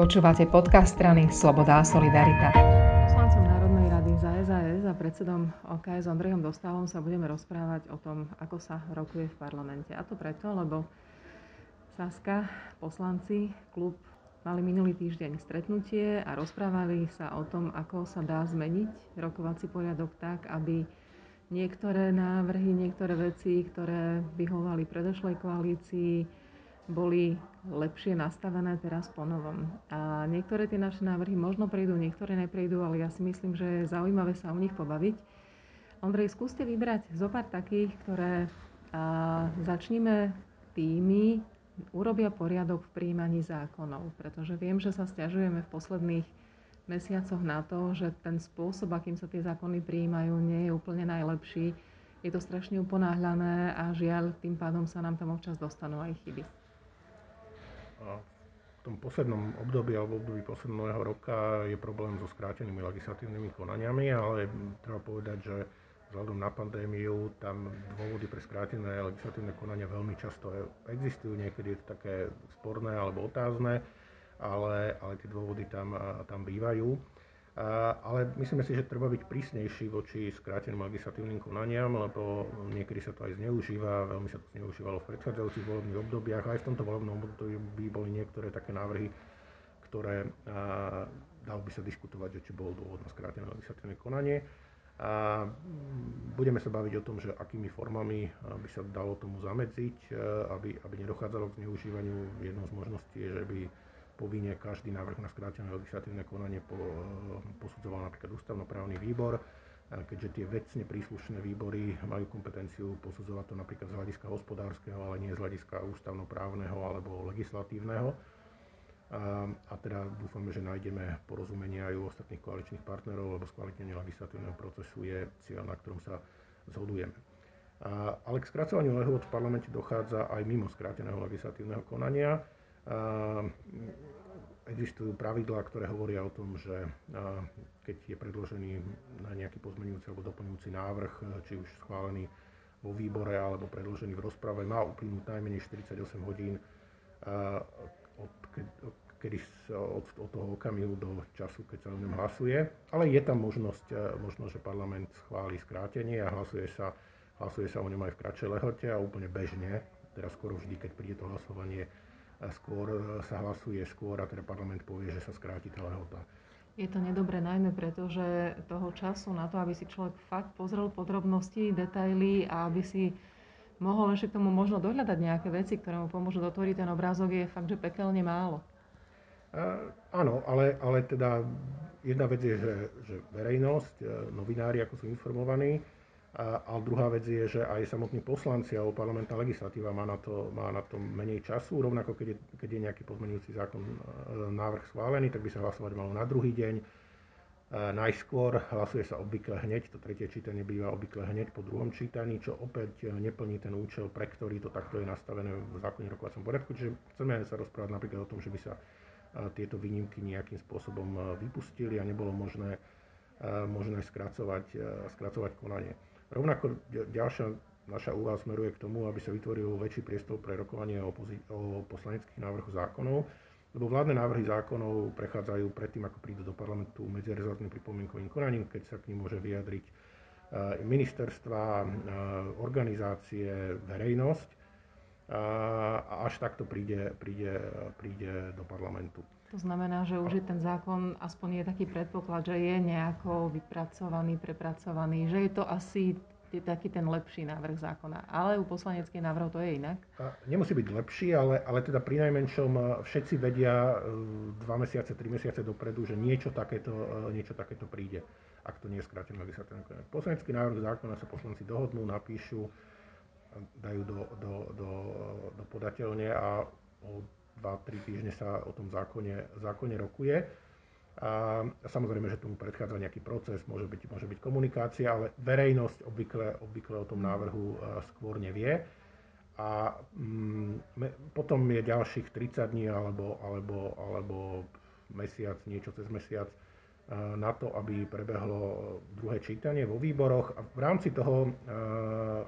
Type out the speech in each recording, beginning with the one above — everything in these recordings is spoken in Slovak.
Počúvate podcast strany Sloboda a Solidarita. Poslancom Národnej rady za SAS a predsedom OKS Ondrejom Dostávom sa budeme rozprávať o tom, ako sa rokuje v parlamente. A to preto, lebo Saska, poslanci, klub mali minulý týždeň stretnutie a rozprávali sa o tom, ako sa dá zmeniť rokovací poriadok tak, aby niektoré návrhy, niektoré veci, ktoré vyhovali predošlej koalícii, boli lepšie nastavené teraz po novom. A niektoré tie naše návrhy možno prejdú, niektoré neprejdú, ale ja si myslím, že je zaujímavé sa o nich pobaviť. Ondrej, skúste vybrať zo pár takých, ktoré a, začníme tými, urobia poriadok v príjmaní zákonov, pretože viem, že sa stiažujeme v posledných mesiacoch na to, že ten spôsob, akým sa tie zákony prijímajú, nie je úplne najlepší. Je to strašne uponáhľané a žiaľ, tým pádom sa nám tam občas dostanú aj chyby v tom poslednom období alebo období posledného roka je problém so skrátenými legislatívnymi konaniami, ale treba povedať, že vzhľadom na pandémiu tam dôvody pre skrátené legislatívne konania veľmi často existujú, niekedy je to také sporné alebo otázne, ale, ale tie dôvody tam, tam bývajú. Ale myslíme si, že treba byť prísnejší voči skráteným legislatívnym konaniam, lebo niekedy sa to aj zneužíva, veľmi sa to zneužívalo v predchádzajúcich volebných obdobiach. Aj v tomto volebnom období boli niektoré také návrhy, ktoré dalo by sa diskutovať, že či bol dôvod na skrátené legislatívne konanie. A budeme sa baviť o tom, že akými formami by sa dalo tomu zamedziť, aby, aby nedochádzalo k zneužívaniu. Jednou z možností je, že by povinne každý návrh na skrátené legislatívne konanie po, posudzoval napríklad ústavnoprávny výbor, keďže tie vecne príslušné výbory majú kompetenciu posudzovať to napríklad z hľadiska hospodárskeho, ale nie z hľadiska ústavnoprávneho alebo legislatívneho. A, a teda dúfame, že nájdeme porozumenie aj u ostatných koaličných partnerov, lebo skvalitnenie legislatívneho procesu je cieľ, na ktorom sa zhodujeme. Ale k skracovaniu lehôd v parlamente dochádza aj mimo skráteného legislatívneho konania. A, existujú pravidlá, ktoré hovoria o tom, že keď je predložený na nejaký pozmenujúci alebo doplňujúci návrh, či už schválený vo výbore alebo predložený v rozprave, má uplynúť najmenej 48 hodín od, kedy od, od toho okamihu do času, keď sa o ňom hlasuje. Ale je tam možnosť, možnosť, že parlament schváli skrátenie a hlasuje sa, hlasuje sa o ňom aj v kratšej lehote a úplne bežne, teraz skoro vždy, keď príde to hlasovanie skôr e, sa hlasuje skôr a teda parlament povie, že sa skráti tá lehota. Je to nedobré najmä preto, že toho času na to, aby si človek fakt pozrel podrobnosti, detaily a aby si mohol ešte k tomu možno dohľadať nejaké veci, ktoré mu pomôžu dotvoriť ten obrázok, je fakt, že pekelne málo. Uh, áno, ale, ale teda jedna vec je, že, že verejnosť, e, novinári, ako sú informovaní, a, a druhá vec je, že aj samotní poslanci alebo parlamentná legislatíva má na to, má na to menej času. Rovnako keď je, keď je nejaký pozmenujúci zákon e, návrh schválený, tak by sa hlasovať malo na druhý deň. E, najskôr hlasuje sa obvykle hneď, to tretie čítanie býva obvykle hneď po druhom čítaní, čo opäť neplní ten účel, pre ktorý to takto je nastavené v zákone rokovacom poriadku. Čiže chceme sa rozprávať napríklad o tom, že by sa e, tieto výnimky nejakým spôsobom vypustili a nebolo možné, možné skracovať, skracovať konanie. Rovnako ďalšia naša úvaha smeruje k tomu, aby sa vytvoril väčší priestor pre rokovanie o, pozí- o poslaneckých návrhoch zákonov, lebo vládne návrhy zákonov prechádzajú predtým, ako prídu do parlamentu medzirezortným pripomienkovým konaním, keď sa k nim môže vyjadriť e, ministerstva, e, organizácie, verejnosť a až takto príde, príde, príde do parlamentu. To znamená, že už je ten zákon, aspoň je taký predpoklad, že je nejako vypracovaný, prepracovaný, že je to asi je taký ten lepší návrh zákona. Ale u poslaneckých návrhov to je inak. Nemusí byť lepší, ale, ale teda pri najmenšom e, všetci vedia e, dva mesiace, tri mesiace dopredu, že niečo takéto, e, niečo takéto príde, ak to nie je skrátené legislatívne konanie. Poslanecký návrh zákona sa poslanci dohodnú, napíšu, dajú do, do, do, do podateľne a o 2-3 týždne sa o tom zákone, zákone rokuje. A samozrejme, že tomu predchádza nejaký proces, môže byť, môže byť komunikácia, ale verejnosť obvykle, obvykle o tom návrhu e, skôr nevie. A mm, potom je ďalších 30 dní alebo, alebo, alebo mesiac, niečo cez mesiac e, na to, aby prebehlo druhé čítanie vo výboroch. A v rámci toho e,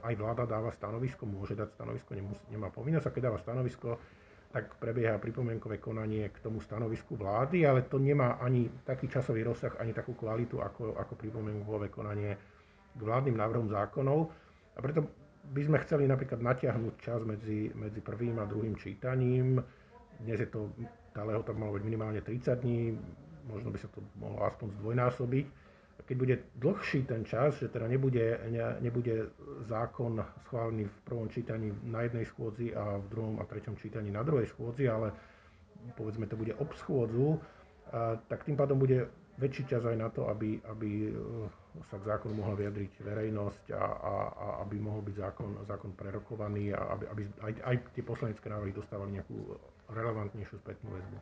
aj vláda dáva stanovisko, môže dať stanovisko, nemus, nemá povinnosť. A keď dáva stanovisko, tak prebieha pripomienkové konanie k tomu stanovisku vlády, ale to nemá ani taký časový rozsah, ani takú kvalitu ako, ako pripomienkové konanie k vládnym návrhom zákonov. A preto by sme chceli napríklad natiahnuť čas medzi, medzi prvým a druhým čítaním. Dnes je to, tá lehota malo byť minimálne 30 dní, možno by sa to mohlo aspoň zdvojnásobiť keď bude dlhší ten čas, že teda nebude, ne, nebude zákon schválený v prvom čítaní na jednej schôdzi a v druhom a treťom čítaní na druhej schôdzi, ale povedzme to bude ob schôdzu, a, tak tým pádom bude väčší čas aj na to, aby, aby e, sa k zákonu mohla vyjadriť verejnosť a, a, a aby mohol byť zákon, zákon prerokovaný a aby, aby aj, aj tie poslanecké návrhy dostávali nejakú relevantnejšiu spätnú väzbu.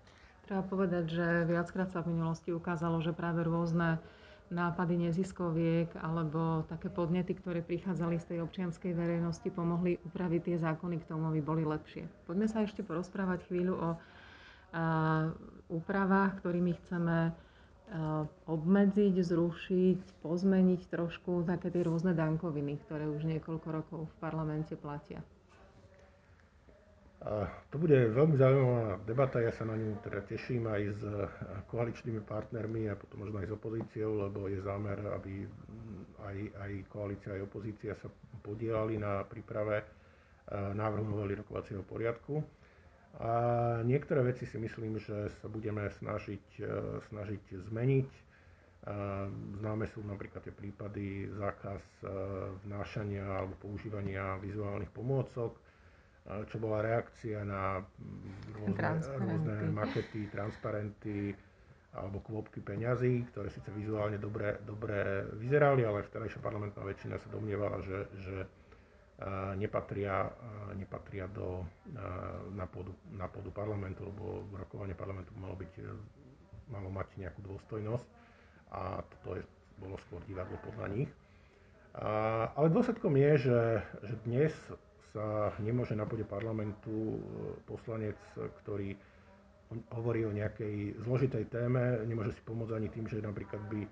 Treba povedať, že viackrát sa v minulosti ukázalo, že práve rôzne nápady neziskoviek alebo také podnety, ktoré prichádzali z tej občianskej verejnosti, pomohli upraviť tie zákony k tomu, aby boli lepšie. Poďme sa ešte porozprávať chvíľu o úpravách, ktorými chceme obmedziť, zrušiť, pozmeniť trošku také tie rôzne dankoviny, ktoré už niekoľko rokov v parlamente platia. To bude veľmi zaujímavá debata, ja sa na ňu teda teším aj s koaličnými partnermi a potom možno aj s opozíciou, lebo je zámer, aby aj, aj koalícia, aj opozícia sa podielali na príprave návrhu novely rokovacieho poriadku. A niektoré veci si myslím, že sa budeme snažiť, snažiť zmeniť. Známe sú napríklad tie prípady zákaz vnášania alebo používania vizuálnych pomôcok, čo bola reakcia na rôzne, rôzne makety, transparenty alebo kvopky peňazí, ktoré síce vizuálne dobre, dobre vyzerali, ale vtedajšia parlamentná väčšina sa domnievala, že, že nepatria, nepatria do, na, pôdu, na pôdu parlamentu, lebo rokovanie parlamentu malo, byť, malo mať nejakú dôstojnosť a toto je, bolo skôr divadlo podľa nich. A, ale dôsledkom je, že, že dnes sa nemôže na pôde parlamentu e, poslanec, ktorý hovorí o nejakej zložitej téme, nemôže si pomôcť ani tým, že napríklad by e,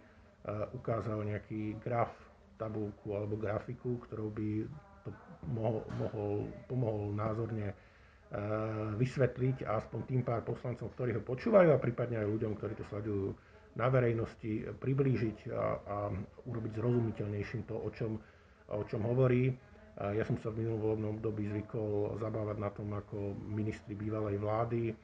ukázal nejaký graf, tabulku alebo grafiku, ktorou by to mohol, mohol, pomohol názorne e, vysvetliť a aspoň tým pár poslancom, ktorí ho počúvajú a prípadne aj ľuďom, ktorí to sledujú na verejnosti, priblížiť a, a urobiť zrozumiteľnejším to, o čom, o čom hovorí. Ja som sa v minulom volebnom období zvykol zabávať na tom, ako ministri bývalej vlády,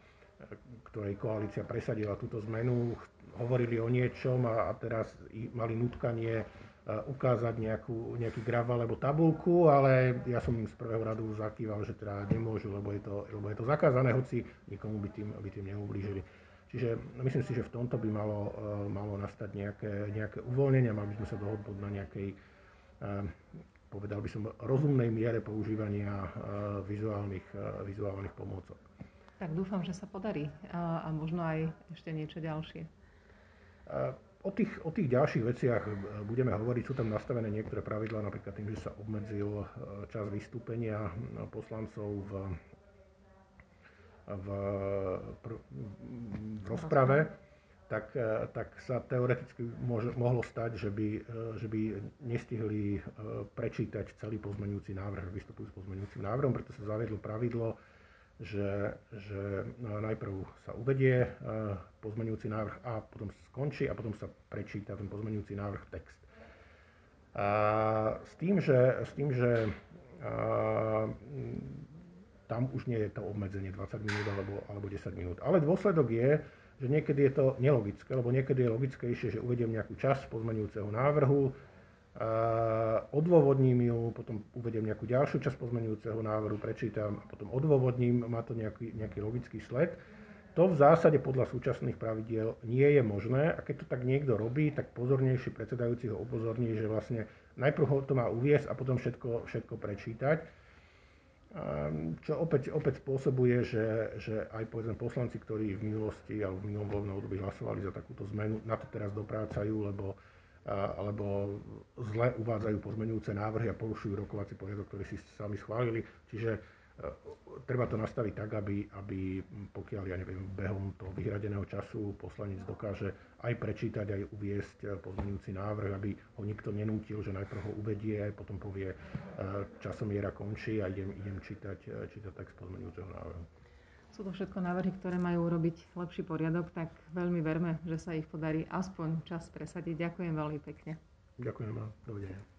ktorej koalícia presadila túto zmenu, hovorili o niečom a, teraz mali nutkanie ukázať nejakú, nejaký graf alebo tabulku, ale ja som im z prvého radu zakýval, že teda nemôžu, lebo je to, lebo je to zakázané, hoci nikomu by tým, by tým neublížili. Čiže myslím si, že v tomto by malo, malo nastať nejaké, nejaké uvoľnenie, mali by sme sa dohodnúť na nejakej povedal by som, rozumnej miere používania e, vizuálnych, e, vizuálnych pomôcok. Tak dúfam, že sa podarí a, a možno aj ešte niečo ďalšie. O tých, o tých ďalších veciach budeme hovoriť. Sú tam nastavené niektoré pravidlá, napríklad tým, že sa obmedzil e, čas vystúpenia poslancov v, v, v rozprave tak, e, tak sa teoreticky môže, mohlo stať, že by, e, že by nestihli e, prečítať celý pozmeňujúci návrh, vystupujú s pozmeňujúcim návrhom, preto sa zaviedlo pravidlo, že, že najprv sa uvedie pozmeňujúci návrh a potom skončí a potom sa prečíta ten pozmeňujúci návrh text. A s tým, že, s tým, že a, tam už nie je to obmedzenie 20 minút alebo, alebo 10 minút. Ale dôsledok je, že niekedy je to nelogické, lebo niekedy je logickejšie, že uvediem nejakú časť pozmenujúceho návrhu, odôvodním ju, potom uvediem nejakú ďalšiu časť pozmenujúceho návrhu, prečítam a potom odôvodním, má to nejaký, nejaký logický sled. To v zásade podľa súčasných pravidiel nie je možné a keď to tak niekto robí, tak pozornejší predsedajúci ho upozorní, že vlastne najprv ho to má uviesť a potom všetko, všetko prečítať čo opäť, opäť spôsobuje, že, že aj povedzme poslanci, ktorí v minulosti alebo v minulom voľnom období hlasovali za takúto zmenu, na to teraz doprácajú, lebo, alebo zle uvádzajú pozmenujúce návrhy a porušujú rokovací poriadok, ktorý si sami schválili. Čiže treba to nastaviť tak, aby, aby pokiaľ, ja neviem, behom toho vyhradeného času poslanec dokáže aj prečítať, aj uviesť e, pozmeňujúci návrh, aby ho nikto nenútil, že najprv ho uvedie, potom povie, e, časomiera končí a idem, idem čítať, čítať text pozmeňujúceho návrhu. Sú to všetko návrhy, ktoré majú urobiť lepší poriadok, tak veľmi verme, že sa ich podarí aspoň čas presadiť. Ďakujem veľmi pekne. Ďakujem vám. Dovidenia.